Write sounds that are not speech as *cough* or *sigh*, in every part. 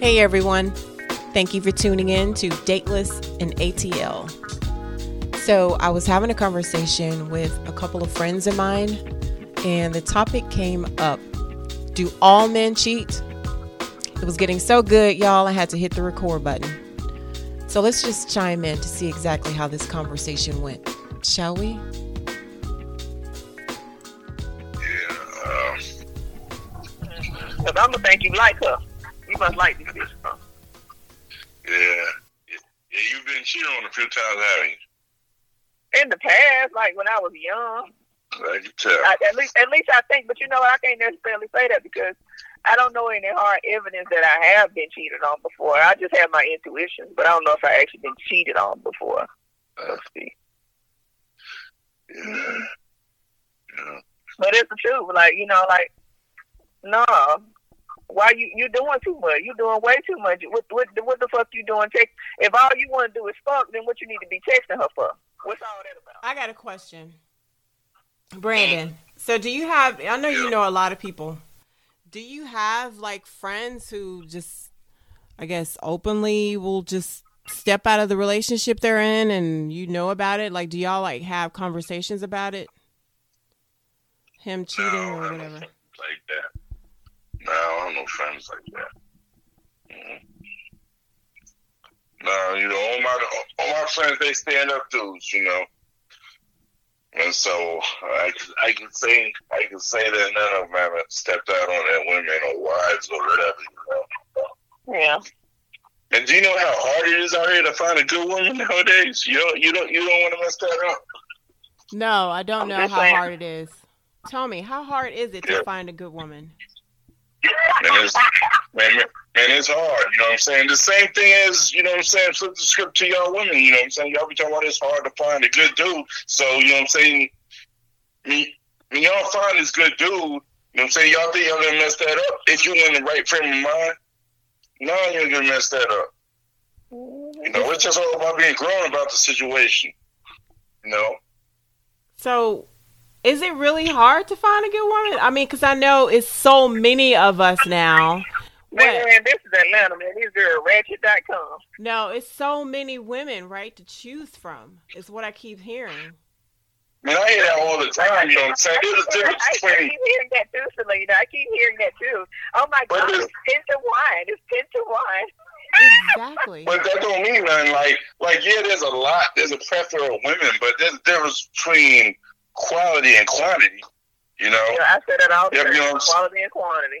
Hey everyone. Thank you for tuning in to Dateless and ATL. So, I was having a conversation with a couple of friends of mine, and the topic came up Do all men cheat? It was getting so good, y'all, I had to hit the record button. So, let's just chime in to see exactly how this conversation went, shall we? Yeah. I'm going to think you like her. You must like cheated on a few times, haven't you? In the past, like when I was young, I can tell. I, at least, at least I think. But you know, I can't necessarily say that because I don't know any hard evidence that I have been cheated on before. I just have my intuition, but I don't know if I actually been cheated on before. Let's uh, see. Yeah. Yeah. But it's the truth. Like you know, like no, why you you doing too much? You doing way too much. What what what the fuck you doing? Text. If all you want to do is fuck, then what you need to be texting her for? What's all that about? I got a question. Brandon, so do you have I know you know a lot of people. Do you have like friends who just I guess openly will just step out of the relationship they're in and you know about it? Like do y'all like have conversations about it? Him cheating no, or whatever. like that. No, I don't know friends like that. mm No, you know, all my all my friends they stand up dudes, you know. And so I, I can say I can say that none of them have stepped out on their women or wives or whatever, you know. Yeah. And do you know how hard it is out here to find a good woman nowadays? You don't you don't you don't want to mess that up. No, I don't I'm know how saying. hard it is. Tell me, how hard is it to find a good woman? Man, it's, man, man, it's hard. You know what I'm saying? The same thing as, you know what I'm saying, flip the script to y'all women. You know what I'm saying? Y'all be talking about it's hard to find a good dude. So, you know what I'm saying? When y'all find this good dude, you know what I'm saying? Y'all think y'all gonna mess that up if you in the right frame of mind? No, you're gonna mess that up. You know, it's just all about being grown about the situation. You know? So, is it really hard to find a good woman? I mean, because I know it's so many of us now. Man, What? this is Atlanta, man. These are ratchet.com. No, it's so many women, right, to choose from. Is what I keep hearing. Man, I hear that all the time, you know what I'm saying? There's a difference I, I keep hearing that too, Selena. I keep hearing that too. Oh my But God, it's 10 to 1. It's 10 to 1. Exactly. But that don't mean nothing. Like, like yeah, there's a lot. There's a plethora of women, but there's a difference between quality and quantity. You know, Yeah, I said it all the Yeah, you know, Quality and quantity.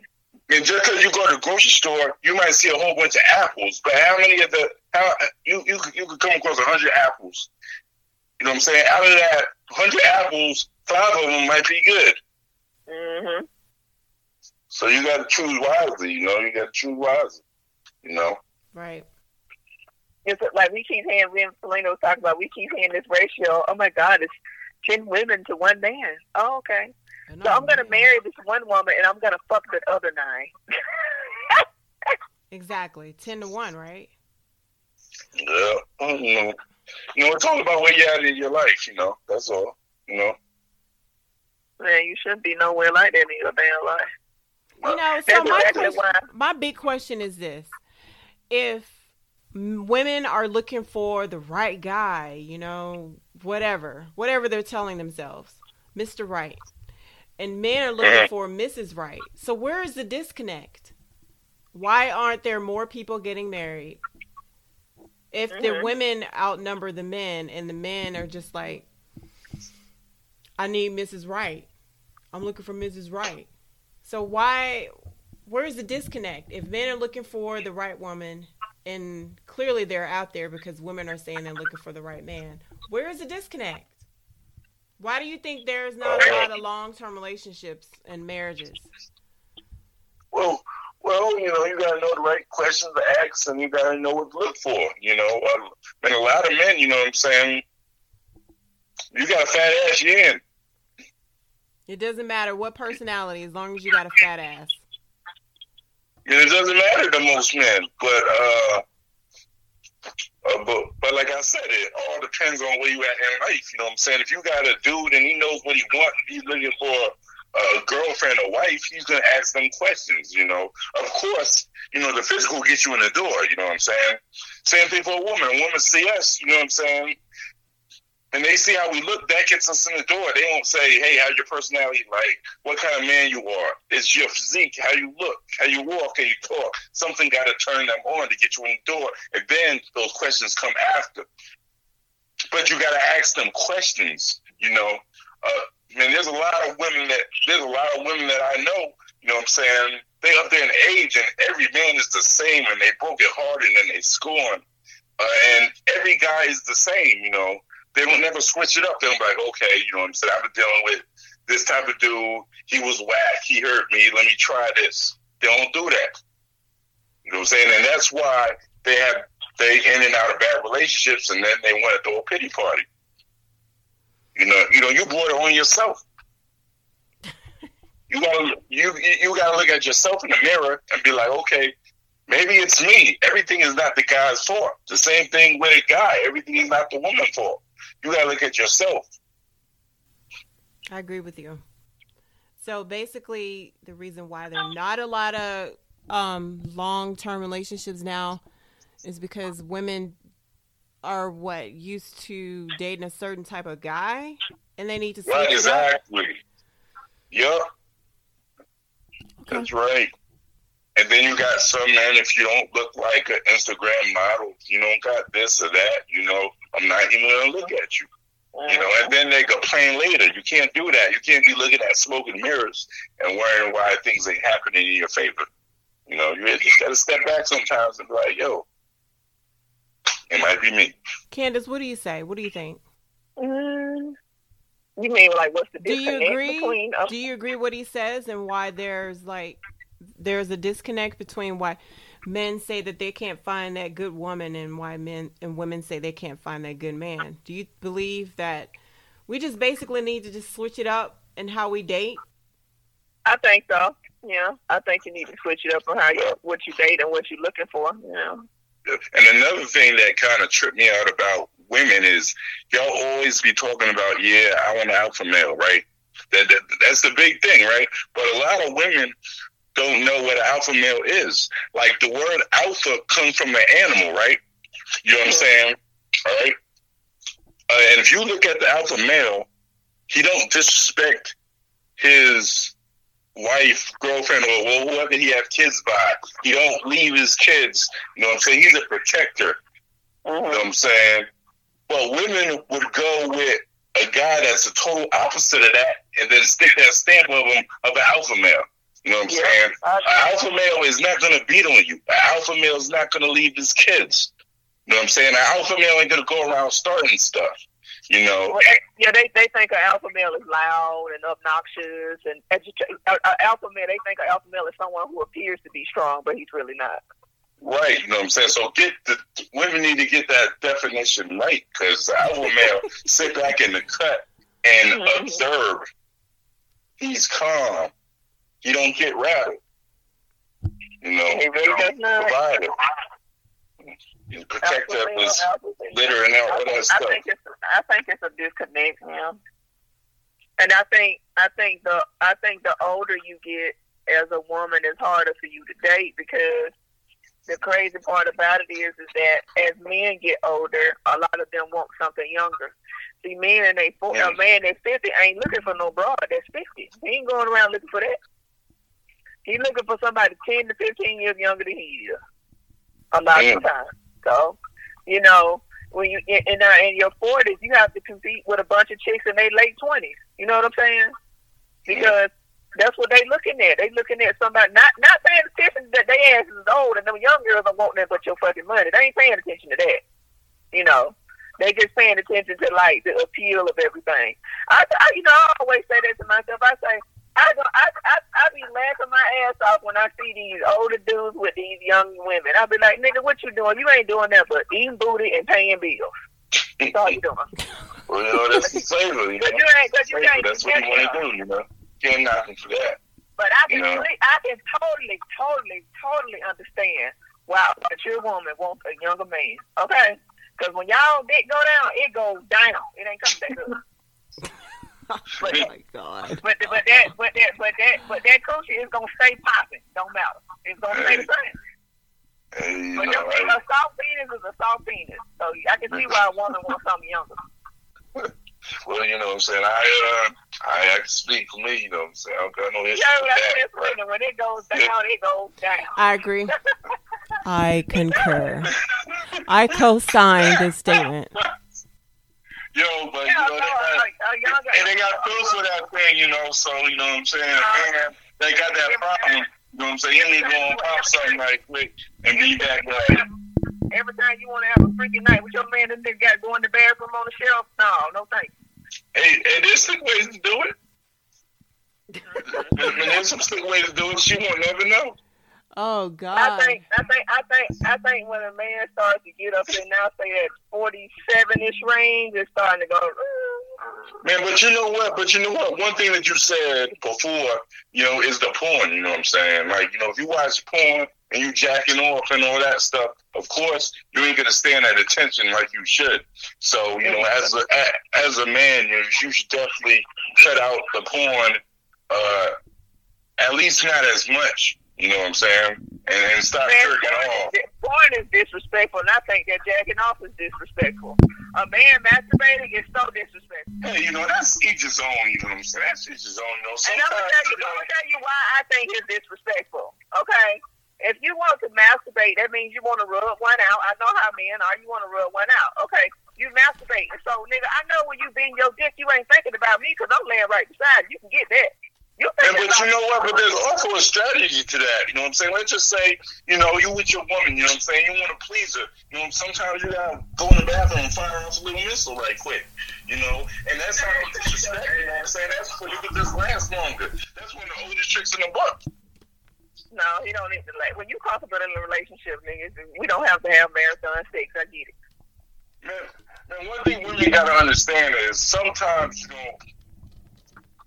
and just because you go to the grocery store, you might see a whole bunch of apples, but how many of the how you you could- you could come across a hundred apples? You know what I'm saying? Out of that hundred apples, five of them might be good. Mm-hmm. So you got to choose wisely. You know, you got to choose wisely. You know. right. It's like we keep hearing, we and Selena was talking about, we keep hearing this ratio. Oh my God, it's 10 women to one man. Oh, okay. And So I'm going to man. marry this one woman and I'm going to fuck the other nine. *laughs* Exactly. 10 to 1, right? Yeah, you know, you know, it's all about where you're at in your life. You know, that's all. You know, Man, you shouldn't be nowhere like that in your damn life. You know, so my, question, my big question is this. If women are looking for the right guy, you know, whatever, whatever they're telling themselves, Mr. Right, and men are looking Mhm. for Mrs. Right. So where is the disconnect? Why aren't there more people getting married? If the Mhm. women outnumber the men and the men are just like, I need Mrs. Right. I'm looking for Mrs. Right. So why where's the disconnect? If men are looking for the right woman and clearly they're out there because women are saying they're looking for the right man, where is the disconnect? Why do you think there's not a lot of long term relationships and marriages? well, well, you know, you got to know the right questions to ask, and you got to know what to look for. You know, um, and a lot of men, you know, what I'm saying, you got a fat ass, you in. It doesn't matter what personality as long as you got a fat ass. And it doesn't matter to most men, but uh, uh, but but like I said, it all depends on where you at in life. You know what I'm saying? If you got a dude and he knows what he wants, he's looking for a girlfriend or wife, he's gonna ask them questions. You know, of course, you know the physical gets you in the door. You know what I'm saying? Same thing for a woman. A woman see us. You know what I'm saying? And they see how we look, that gets us in the door. They won't say, "Hey, how's your personality like? What kind of man you are? It's your physique, how you look, how you walk, how you talk. Something got to turn them on to get you in the door, and then those questions come after. But you got to ask them questions. You know, uh, man, there's a lot of women that there's a lot of women that I know. You know what I'm saying? They up there in age, and every man is the same, and they broke it hard, and then they scorn. Uh, and every guy is the same. You know they will never switch it up. They'll be like, okay, you know what I'm saying? I've been dealing with this type of dude. He was whack. He hurt me. Let me try this. They don't do that. You know what I'm saying? And that's why they have they in and out of bad relationships, and then they want to throw a pity party. You know, you know, you brought it on yourself. You gotta you you gotta look at yourself in the mirror and be like, okay, maybe it's me. Everything is not the guy's fault. The same thing with a guy. Everything is not the woman's fault. You got to look at yourself. I agree with you. So basically, the reason why there are not a lot of um, long term relationships now is because women are what used to dating a certain type of guy, and they need to. Right, exactly. Yep. Okay. That's right. And then you got some men, if you don't look like an Instagram model, you don't got this or that, you know, I'm not even going to look at you. You know, and then they complain later. You can't do that. You can't be looking at smoke and mirrors and worrying why things ain't happening in your favor. You know, you just got to step back sometimes and be like, yo, it might be me. Candace, what do you say? What do you think? Mm, you mean like what's the difference do you agree, between? do you agree what he says and why there's like there's a disconnect between why men say that they can't find that good woman and why men and women say they can't find that good man. Do you believe that we just basically need to just switch it up in how we date? I think so. Yeah, I think you need to switch it up on how you what you date and what you're looking for. Yeah. And another thing that kind of tripped me out about women is y'all always be talking about, yeah, I want an alpha male, right? That, that that's the big thing, right? But a lot of women don't know what an alpha male is. Like the word alpha comes from an animal, right? You know what I'm saying? All right. Uh, and if you look at the alpha male, he don't disrespect his wife, girlfriend, or whoever he have kids by. He don't leave his kids. You know what I'm saying? He's a protector. You know what I'm saying? But women would go with a guy that's the total opposite of that, and then stick that stamp of him of an alpha male. You know what I'm yeah, saying? An alpha male is not going to beat on you. An alpha male is not going to leave his kids. You know what I'm saying? An alpha male ain't going to go around starting stuff. You know? Well, yeah, they, they think an alpha male is loud and obnoxious and educated. An alpha male, they think an alpha male is someone who appears to be strong, but he's really not. Right, you know what I'm saying? So get the women need to get that definition right because alpha *laughs* male sit back in the cut and mm-hmm. observe. He's calm. He don't get rattled. You know, he really does not. Provider. He's protective of his litter and all that stuff. I think it's I think it's a disconnect, yeah. And I think I think the I think the older you get as a woman, it's harder for you to date because the crazy part about it is is that as men get older, a lot of them want something younger. See, men and they yeah. a man that's fifty ain't looking for no broad that's fifty. He ain't going around looking for that. He's looking for somebody ten to fifteen years younger than he is. A lot Damn. of times. So, you know, when you in, in, in your forties, you have to compete with a bunch of chicks in their late twenties. You know what I'm saying? Because that's what they looking at. They looking at somebody not not paying attention that they ass is old and them young girls don't want nothing but your fucking money. They ain't paying attention to that. You know. They just paying attention to like the appeal of everything. I, I you know, I always say that to myself. I say, I go, I, I, I be laughing my ass off when I see these older dudes with these young women. I be like, nigga, what you doing? You ain't doing that but eating booty and paying bills. That's all you doing. *laughs* well, you know, that's the flavor, you know. you ain't, cause you ain't that's what you want to do, you know. Can't knock him for that. But I can, you know? I can totally, totally, totally understand why a mature woman wants a younger man. Okay? Because when y'all dick go down, it goes down. It ain't coming back up. *laughs* but, oh my god. but but that but that but that but that coochie is gonna stay popping. Don't matter. It's gonna stay the same. Hey, you But know, them- I- a soft penis is a soft penis. So I can see why a woman wants something younger. *laughs* well, you know what I'm saying. I uh, I, I can speak for me. You know what I'm saying. I don't got no issue Yeah, with that. just when, when it goes down, it goes down. I agree. *laughs* I concur. I co-sign this statement. Yo, but Yeah, you know, no, they got, like, uh, y'all got- and they got pills for that thing, you know. So you know what I'm saying. Man, they got that problem. You know what I'm saying. You need to go and pop something right quick and be back right. Every time you want to have a freaking night with your man that nigga got going to the bathroom on the shelf, no, no thanks. Hey, hey, there's sick ways to do it. *laughs* There- There's some sick ways to do it. She won't never know. Oh God! I think, I think, I think, I think when a man starts to get up there now, say that forty-seven ish range, it's starting to go. "Mm." Man, but you know what? But you know what? One thing that you said before, you know, is the porn. You know what I'm saying? Like, you know, if you watch porn and you jacking off and all that stuff, of course, you ain't gonna stand at attention like you should. So, you know, as a a- as a man, you, you should definitely cut out the porn. Uh, at least not as much. You know what I'm saying? And, and stop Man, jerking off. is, porn is disrespectful, and I think that jacking off is disrespectful. A man masturbating is so disrespectful. Hey, you know, that's each his own. You know what I'm saying? That's each his own. You know, And I'm gonna tell you, you I'm gonna tell you why I think it's disrespectful. Okay, if you want to masturbate, that means you want to rub one out. I know how men are. You want to rub one out. Okay, you masturbate. So, nigga, I know when you being your dick, you ain't thinking about me because I'm laying right beside you. You can get that. You And, but you know what? But there's also a strategy to that. You know what I'm saying? Let's just say, you know, you with your woman. You know what I'm saying? You want to please her. You know, sometimes you gotta go in the bathroom and fire off a little missile right quick. You know, and that's how you disrespect. You know what I'm saying? That's so you can just last longer. That's one of the oldest tricks in the book. No, he don't need to like when you comfortable in a relationship, niggas. We don't have to have marathon sex. I get it. Man, man, one thing women gotta understand is sometimes you know.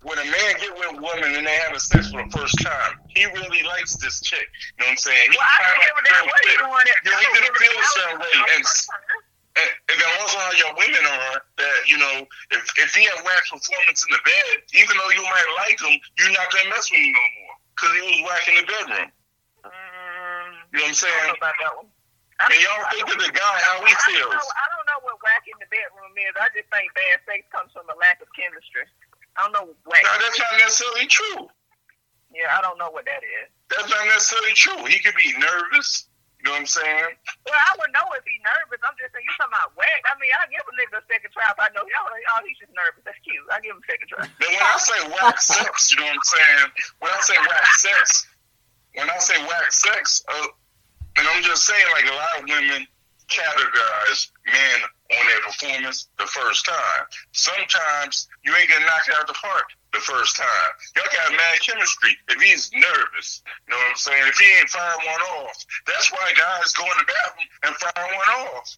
When a man get with a woman and they have a sex for the first time, he really likes this chick. You know what I'm saying? He Well, I don't give a damn what feels you it. doing. It. Know, he didn't feel a certain way. And, and, and then also how your women are that, you know, if, if he had whack performance in the bed, even though you might like him, you're not going to mess with him no more. Because he was whack in the bedroom. Mm, You know what I'm I don't saying? know about that one. And y'all think of the guy, how he I don't, feels. know, I don't know what whack in the bedroom is. I just think bad sex comes from a lack of chemistry. I don't know what. Now, that's not necessarily true. Yeah, I don't know what that is. That's not necessarily true. He could be nervous. You know what I'm saying? Well, I would know if he's nervous. I'm just saying, you're talking about whack. I mean, I give a nigga a second try if I know, oh, he's just nervous. That's cute. I give him a second try. Then when I say whack sex, you know what I'm saying? When I say whack sex, when I say whack sex, uh, and I'm just saying like a lot of women categorize men on their performance the first time. Sometimes you ain't gonna knock it out the park the first time. Y'all got mad chemistry if he's nervous. You know what I'm saying? If he ain't firing one off. That's why guys go in the bathroom and fire one off.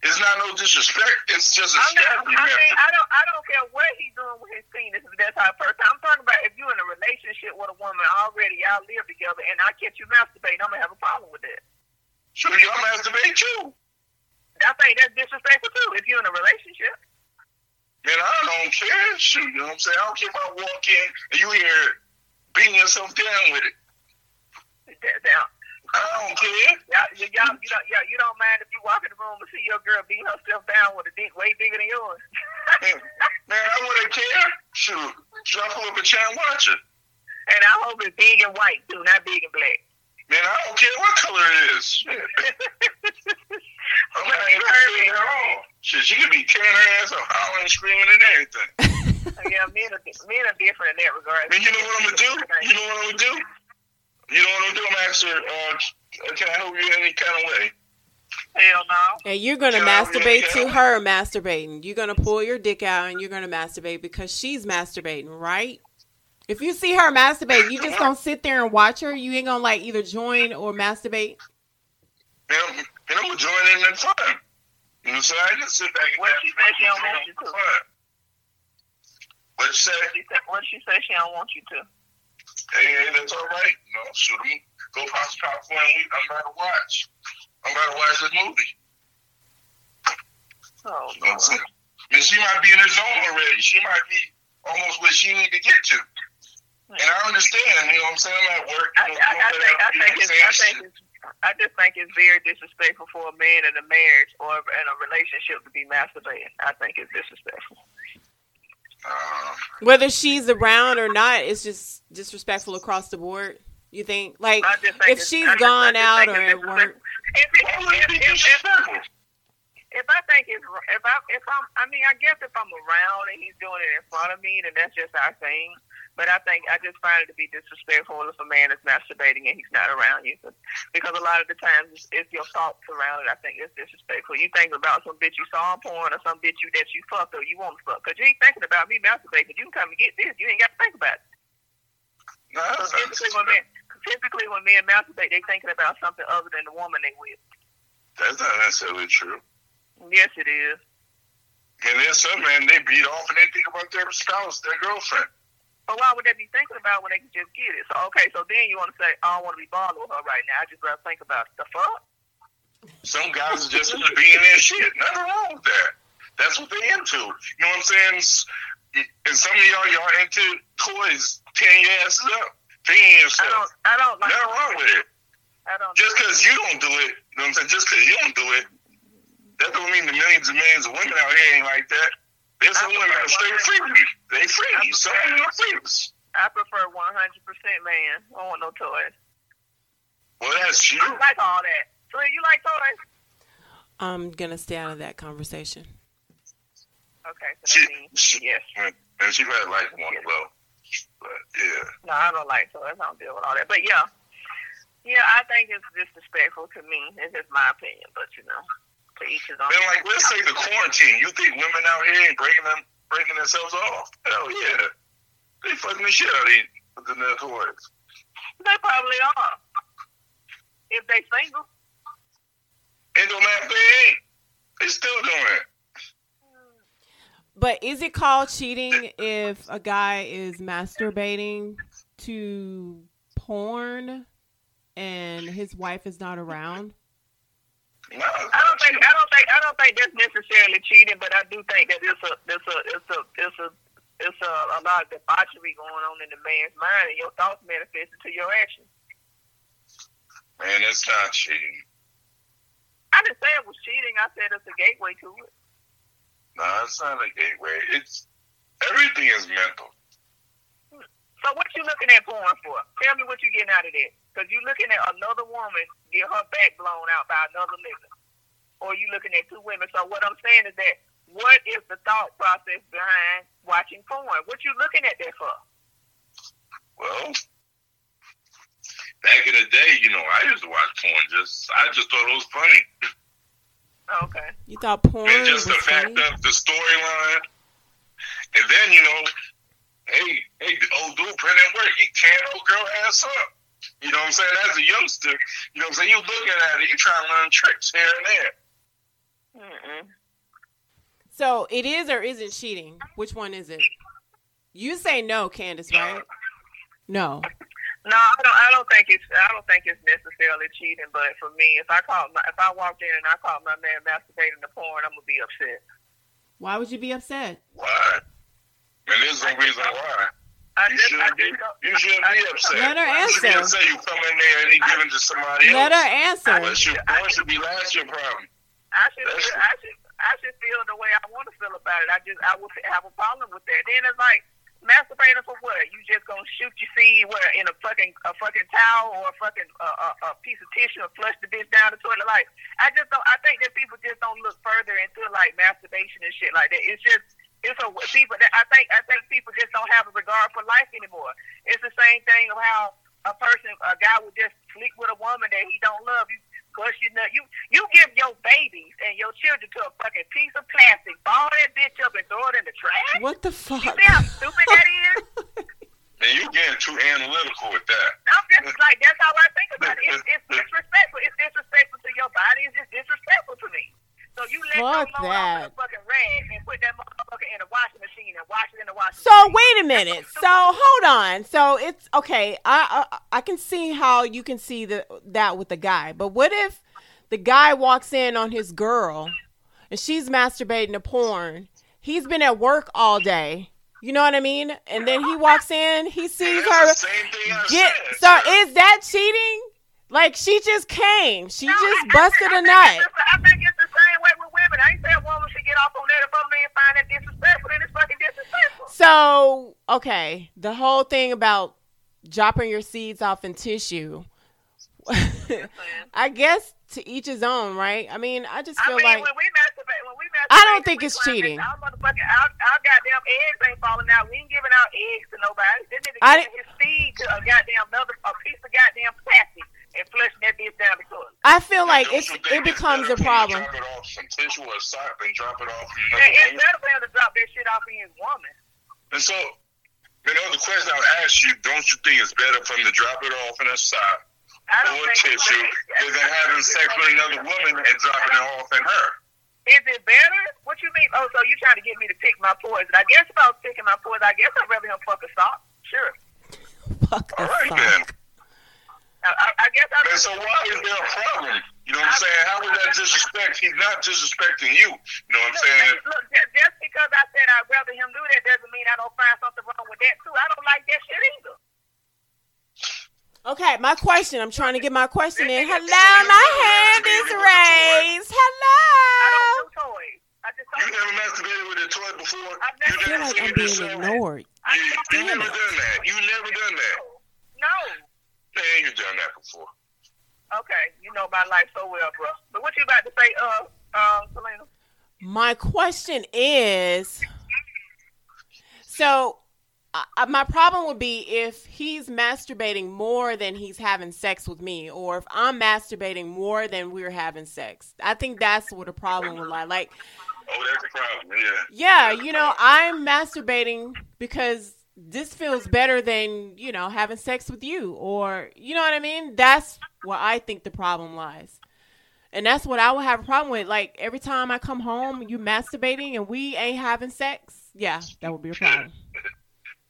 It's not no disrespect. It's just a strategy I mean. I don't, I don't care what he's doing with his penis. If that's how first time. I'm talking about if you're in a relationship with a woman already, y'all live together, and I catch you masturbating, I'm gonna have a problem with that. Sure, y'all masturbate too. I think that's disrespectful too. If you're in a relationship. Man, I don't care. Shoot, you know what I'm saying? I don't care if I walk in and you hear beating yourself down with it. That- I don't care. Y'all, y'all, you don't, y'all, you don't mind if you walk in the room and see your girl beating herself down with a dick way bigger than yours. Man, man, I wouldn't care. Shoot, should I pull up a chair and watch it? and I hope it's big and white too, not big and black. Man, I don't care what color it is. *laughs* Shit. I'm not you heard me. at all. Shit, she could be tearing her ass up, hollering, screaming, and everything. yeah, men are men are different in that regard. Man, you know what I'm gonna do? You know what I'm gonna do? You know what I'm gonna do? I'm gonna ask her, uh, can I help you in any kind of way? Hell no. And you're gonna Yeah, yeah, masturbate to her masturbating. You're gonna pull your dick out and you're gonna masturbate because she's masturbating, right? If you see her masturbating, you just gonna sit there and watch her. You ain't gonna like either join or masturbate. And I'm, and I'm gonna join in and fun. You know what I'm saying? Just sit back and What she said she don't want you to. What you say? She said, what she say she don't want you to. Hey, hey, that's all right. You know, shoot 'em. Go pop popcorn. We, I'm about to watch. I'm about to watch this movie. Oh, You know what I'm saying? I mean, she might be in her zone already. She might be almost where she need to get to. And I understand, you know what I'm saying? I'm at work. I, I, I think I think it's I think it's I just think it's very disrespectful for a man in a marriage or in a relationship to be masturbating. I think it's disrespectful. Uh, Whether she's around or not, it's just disrespectful across the board. You think, like, think if she's gone just out or at work, If, it, why if, would it if, if, if, if I think it's if I if I'm I mean I guess if I'm around and he's doing it in front of me then that's just our thing. But I think I just find it to be disrespectful if a man is masturbating and he's not around you, because a lot of the times it's, it's your thoughts around it. I think it's disrespectful. You think about some bitch you saw on porn or some bitch you that you fucked or you want to fuck, because you ain't thinking about me masturbating. You can come and get this. You ain't got to think about it. No, So typically when men typically when men masturbate, they thinking about something other than the woman they with. That's not necessarily true. Yes, it is. And there's some men they beat off and they think about their spouse, their girlfriend. But why would they be thinking about when they can just get it? So okay, so then you want to say, I don't want to be bothered with her right now. I just rather think about it. the fuck. Some guys are just into being their shit. Nothing wrong with that. That's what they into. You know what I'm saying? And some of y'all, y'all into toys, tearing your asses up, I feeding don't. yourself. I don't like. Nothing wrong with it. I don't. Just because you don't do it, you know what I'm saying? Just because you don't do it, that don't mean the millions and millions of women out here ain't like that. There's some women that are straight free. They free. Some women are freaks. I prefer 100% man. I don't want no toys. Well, that's you. I like all that. So you like toys? I'm gonna stay out of that conversation. Okay. So She, that means she, yes. and she might like one well. But yeah. No, I don't like toys. I don't deal with all that. But yeah, yeah, I think it's disrespectful to me. It's just my opinion. But you know, to each his own. Then, like, let's say the quarantine. You think women out here ain't breaking them, breaking themselves off? Hell yeah, they fucking the shit out of these within their toys. They probably are. If they single. It don't matter if they ain't. They still doing it. But is it called cheating if a guy is masturbating to porn and his wife is not around? No, I don't think I don't think I don't think that's necessarily cheating, but I do think that it's a it's a it's a it's a it's a, a lot of debauchery going on in the man's mind, and your thoughts manifest into your actions. man, it's not cheating. I didn't say it was cheating. I said it's a gateway to it. No, it's not a gateway. It's everything is mental. So what you looking at porn for? Tell me what you getting out of that. Because you're looking at another woman get her back blown out by another nigga. Or you looking at two women. So what I'm saying is that what is the thought process behind watching porn? What you looking at that for? Well, back in the day, you know, I used to watch porn. Just I just thought it was funny. Okay. You thought porn and was just the fact funny? of the storyline. And then, you know, hey, hey, the old dude put in work. He tearing old girl ass up. You know what I'm saying? As a youngster, you know what I'm saying? You looking at it, you trying to learn tricks here and there. Mm-mm. So it is or isn't cheating? Which one is it? You say no, Candace, right? No. No, I don't. I don't think it's. I don't think it's necessarily cheating. But for me, if I caught, my, if I walked in and I caught my man masturbating to porn, I'm gonna be upset. Why would you be upset? Why? And there's no reason why. I You shouldn't be, you shouldn't be upset. Let her You should answer. you come in there and he giving to somebody else. Let her answer. But your boy should be last your problem. I should, That's- I should, I should feel the way I want to feel about it. I just, I would have a problem with that. Then it's like masturbating for what? You just gonna shoot your seed where in a fucking a fucking towel or a fucking uh, a, a piece of tissue and flush the bitch down the toilet? Like I just don't. I think that people just don't look further into like masturbation and shit like that. It's just. It's a people that I think I think people just don't have a regard for life anymore. It's the same thing of how a person, a guy would just sleep with a woman that he don't love. You push your nut. You you give your babies and your children to a fucking piece of plastic, ball that bitch up and throw it in the trash. What the You fuck? see how stupid that is? *laughs* And you getting too analytical with that. I'm just like that's how I think about it. It's, it's disrespectful. It's disrespectful to your body. It's just disrespectful to me. So you let Fuck your load out with that. fucking rag and put that motherfucker in a washing machine and wash it in the washing So machine. wait a minute. So hold on. So it's okay. I, I I can see how you can see the that with the guy, but what if the guy walks in on his girl and she's masturbating to porn? He's been at work all day, You know what I mean? And then he walks in, he sees her same thing I get. So is that cheating? Like she just came, she No, just I- I busted a nut. I ain't a woman should get off on that if a man find that disrespectful, then it's fucking disrespectful. So okay, the whole thing about dropping your seeds off in tissue. *laughs* I guess to each his own, right? I mean, I just I feel mean, like when we masturbate, when we masturbate, I don't think it's cheating. Our motherfucking, our, our goddamn eggs ain't falling out. We ain't giving out eggs to nobody. This nigga I giving his seed to a goddamn another a piece of goddamn plastic and flushing that bitch down the. I feel like it's it becomes a for him to problem. Drop it off some tissue or sock and drop it off. from Yeah, it's better for him to drop that shit off in his woman. And so, you know, the question I would ask you, don't you think it's better for him to drop it off in a sock or a tissue than having sex with another woman and dropping it off in her? Is it better? What you mean? Oh, so you trying to get me to pick my poison? I guess if I was picking my poison, I guess I'd rather him fuck a sock. Sure. Fuck All a right, sock. then. I, I, I guess I'd And so why is there a problem? You know what I'm saying? How is that disrespect? He's not disrespecting you. You know what I'm Look, saying? look, just because I said I'd rather him do that doesn't mean I don't find something wrong with that too. I don't like that shit either. Okay, my question. I'm trying to get my question in. Hello, my hand is raised. I Hello. don't do toys. I just You never masturbated with a toy before? I've You never- I feel like I'm being ignored. You, don't you never done that. You never done that. No. Man, you've done that before. Okay, you know my life so well, bro. But what you about to say, uh, uh, Selena? My question is so uh, my problem would be if he's masturbating more than he's having sex with me, or if I'm masturbating more than we're having sex. I think that's what a problem would lie. Like, Oh, that's a problem. Yeah. yeah, you know, I'm masturbating because this feels better than, you know, having sex with you, or, you know what I mean? That's where I think the problem lies. And that's what I would have a problem with. Like, every time I come home, you masturbating and we ain't having sex. Yeah, that would be a problem.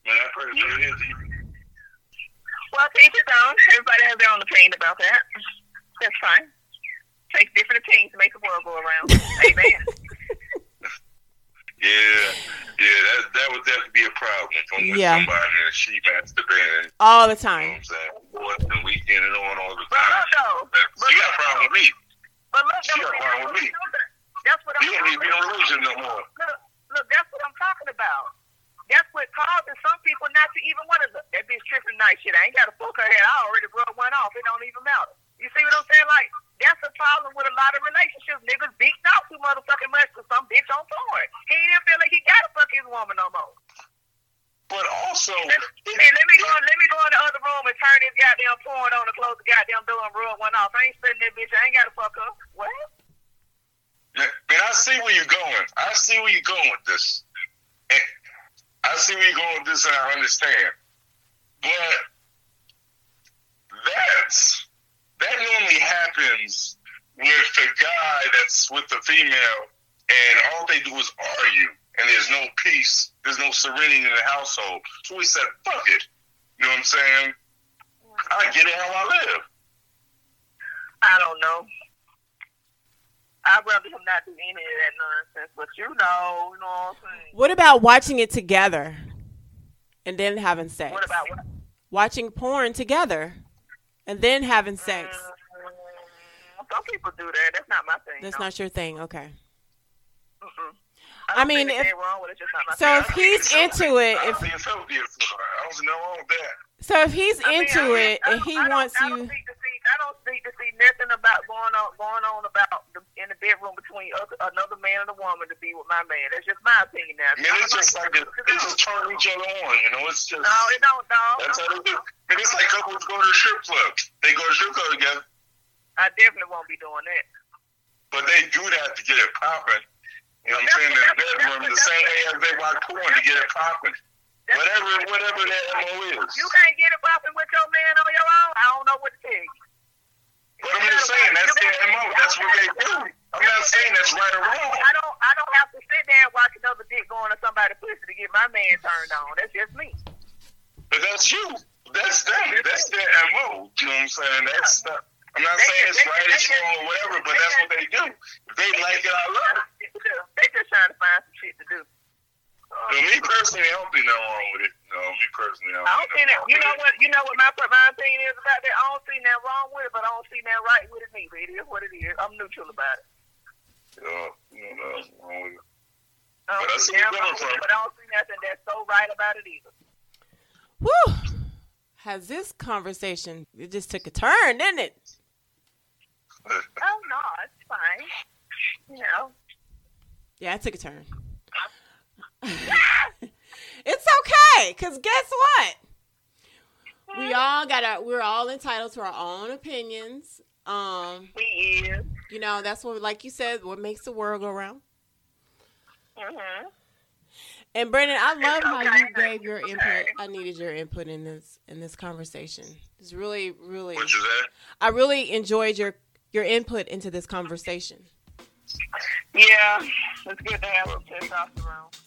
Man, I pray for it is. Well, to each his own. Everybody has their own opinion about that. That's fine. Takes different opinions to make the world go around. *laughs* Amen. Yeah, yeah, that that would definitely be a problem if I'm with Yeah. somebody and she masturbating. All the You know time. what I'm saying? Boys and weekend and on all the But time. look though. That- She got a problem with me. But look, She got a problem with me. That's what I'm You don't need to be in a no more. Look, look, that's what I'm talking about. That's what causes some people not to even want to look. That bitch tripping night shit. I ain't got to fuck her head. I already rubbed one off. It don't even matter. You see what I'm saying? Like, that's a problem with a lot of relationships. Niggas beating out too motherfucking much because some bitch on porn. He didn't feel like he got to fuck his woman no more. But also, Let, hey, let me go. Let me go in the other room and turn this goddamn porn on and close the goddamn door and rub one off. I ain't spitting that bitch. I ain't got to fuck her. What? man, I see where you're going. I see where you're going with this. And I see where you're going with this, and I understand. But that's that normally happens with the guy that's with the female, and all they do is argue, and there's no peace, there's no serenity in the household. So we said, "Fuck it." You know what I'm saying? I get it how I live. I don't know. I'd rather him not do any of that nonsense, but you know, you know what I'm saying. What about watching it together and then having sex? What about what? watching porn together and then having sex? Mm, Some people do that. That's not my thing. That's no. not your thing. Okay. Mm-mm. I don't mean, if- anything wrong with it. Just not my So if he's *laughs* into it, if don't think it's healthy. I don't know wrong with that. so if he's into I mean, it I and don't- he I don't- wants I you don't to see. I don't speak to see nothing about going on going on about the, in the bedroom between other, another man and a woman to be with my man. That's just my opinion. Now, I mean, it's just like it, it's just turning each other on. You know, it's just no, it don't. No, that's how they do. And it's like couples go to the strip club. They go to the strip club together, I definitely won't be doing that. but they do that to get it popping. You know what I'm saying? In the bedroom, the same way as they watch porn to get it popping. Whatever, whatever that mo is. You can't get it popping with your man on your own. I don't know what to tell you. But I'm just saying that's their mo. That's what they do. I'm not saying that's right or wrong. I don't. I don't have to sit there and watch another dick going to somebody's pussy to get my man turned on. That's just me. But that's you. That's them. That's their mo. You know what I'm saying? That's not. I'm not saying it's right, it's wrong, or whatever, but that's what they do. If they like it, I love it. They just trying to find some shit to do. No, me personally, I don't think nothing wrong with it. No, me personally, I don't, I don't see that. You know what? You know what my my opinion is about that. I don't see that wrong with it, but I don't see that right with it neither. It is what it is. I'm neutral about it. Yeah, you know, nothing wrong with it. I don't But I see see where you're wrong with it, but I don't see nothing that's so right about it either. Woo! Has this conversation it just took a turn, didn't it? *laughs* Oh no, it's fine. You know. Yeah, it took a turn. *laughs* it's okay, cause guess what? We all got our, we're all entitled to our own opinions. Um, is. you know, that's what, like you said, what makes the world go round. Mm-hmm. And Brandon, I love It's how you gave your input. okay. I needed your input in this in this conversation. It's really, really. What you? I really enjoyed your your input into this conversation. Yeah, it's good to have some testosterone.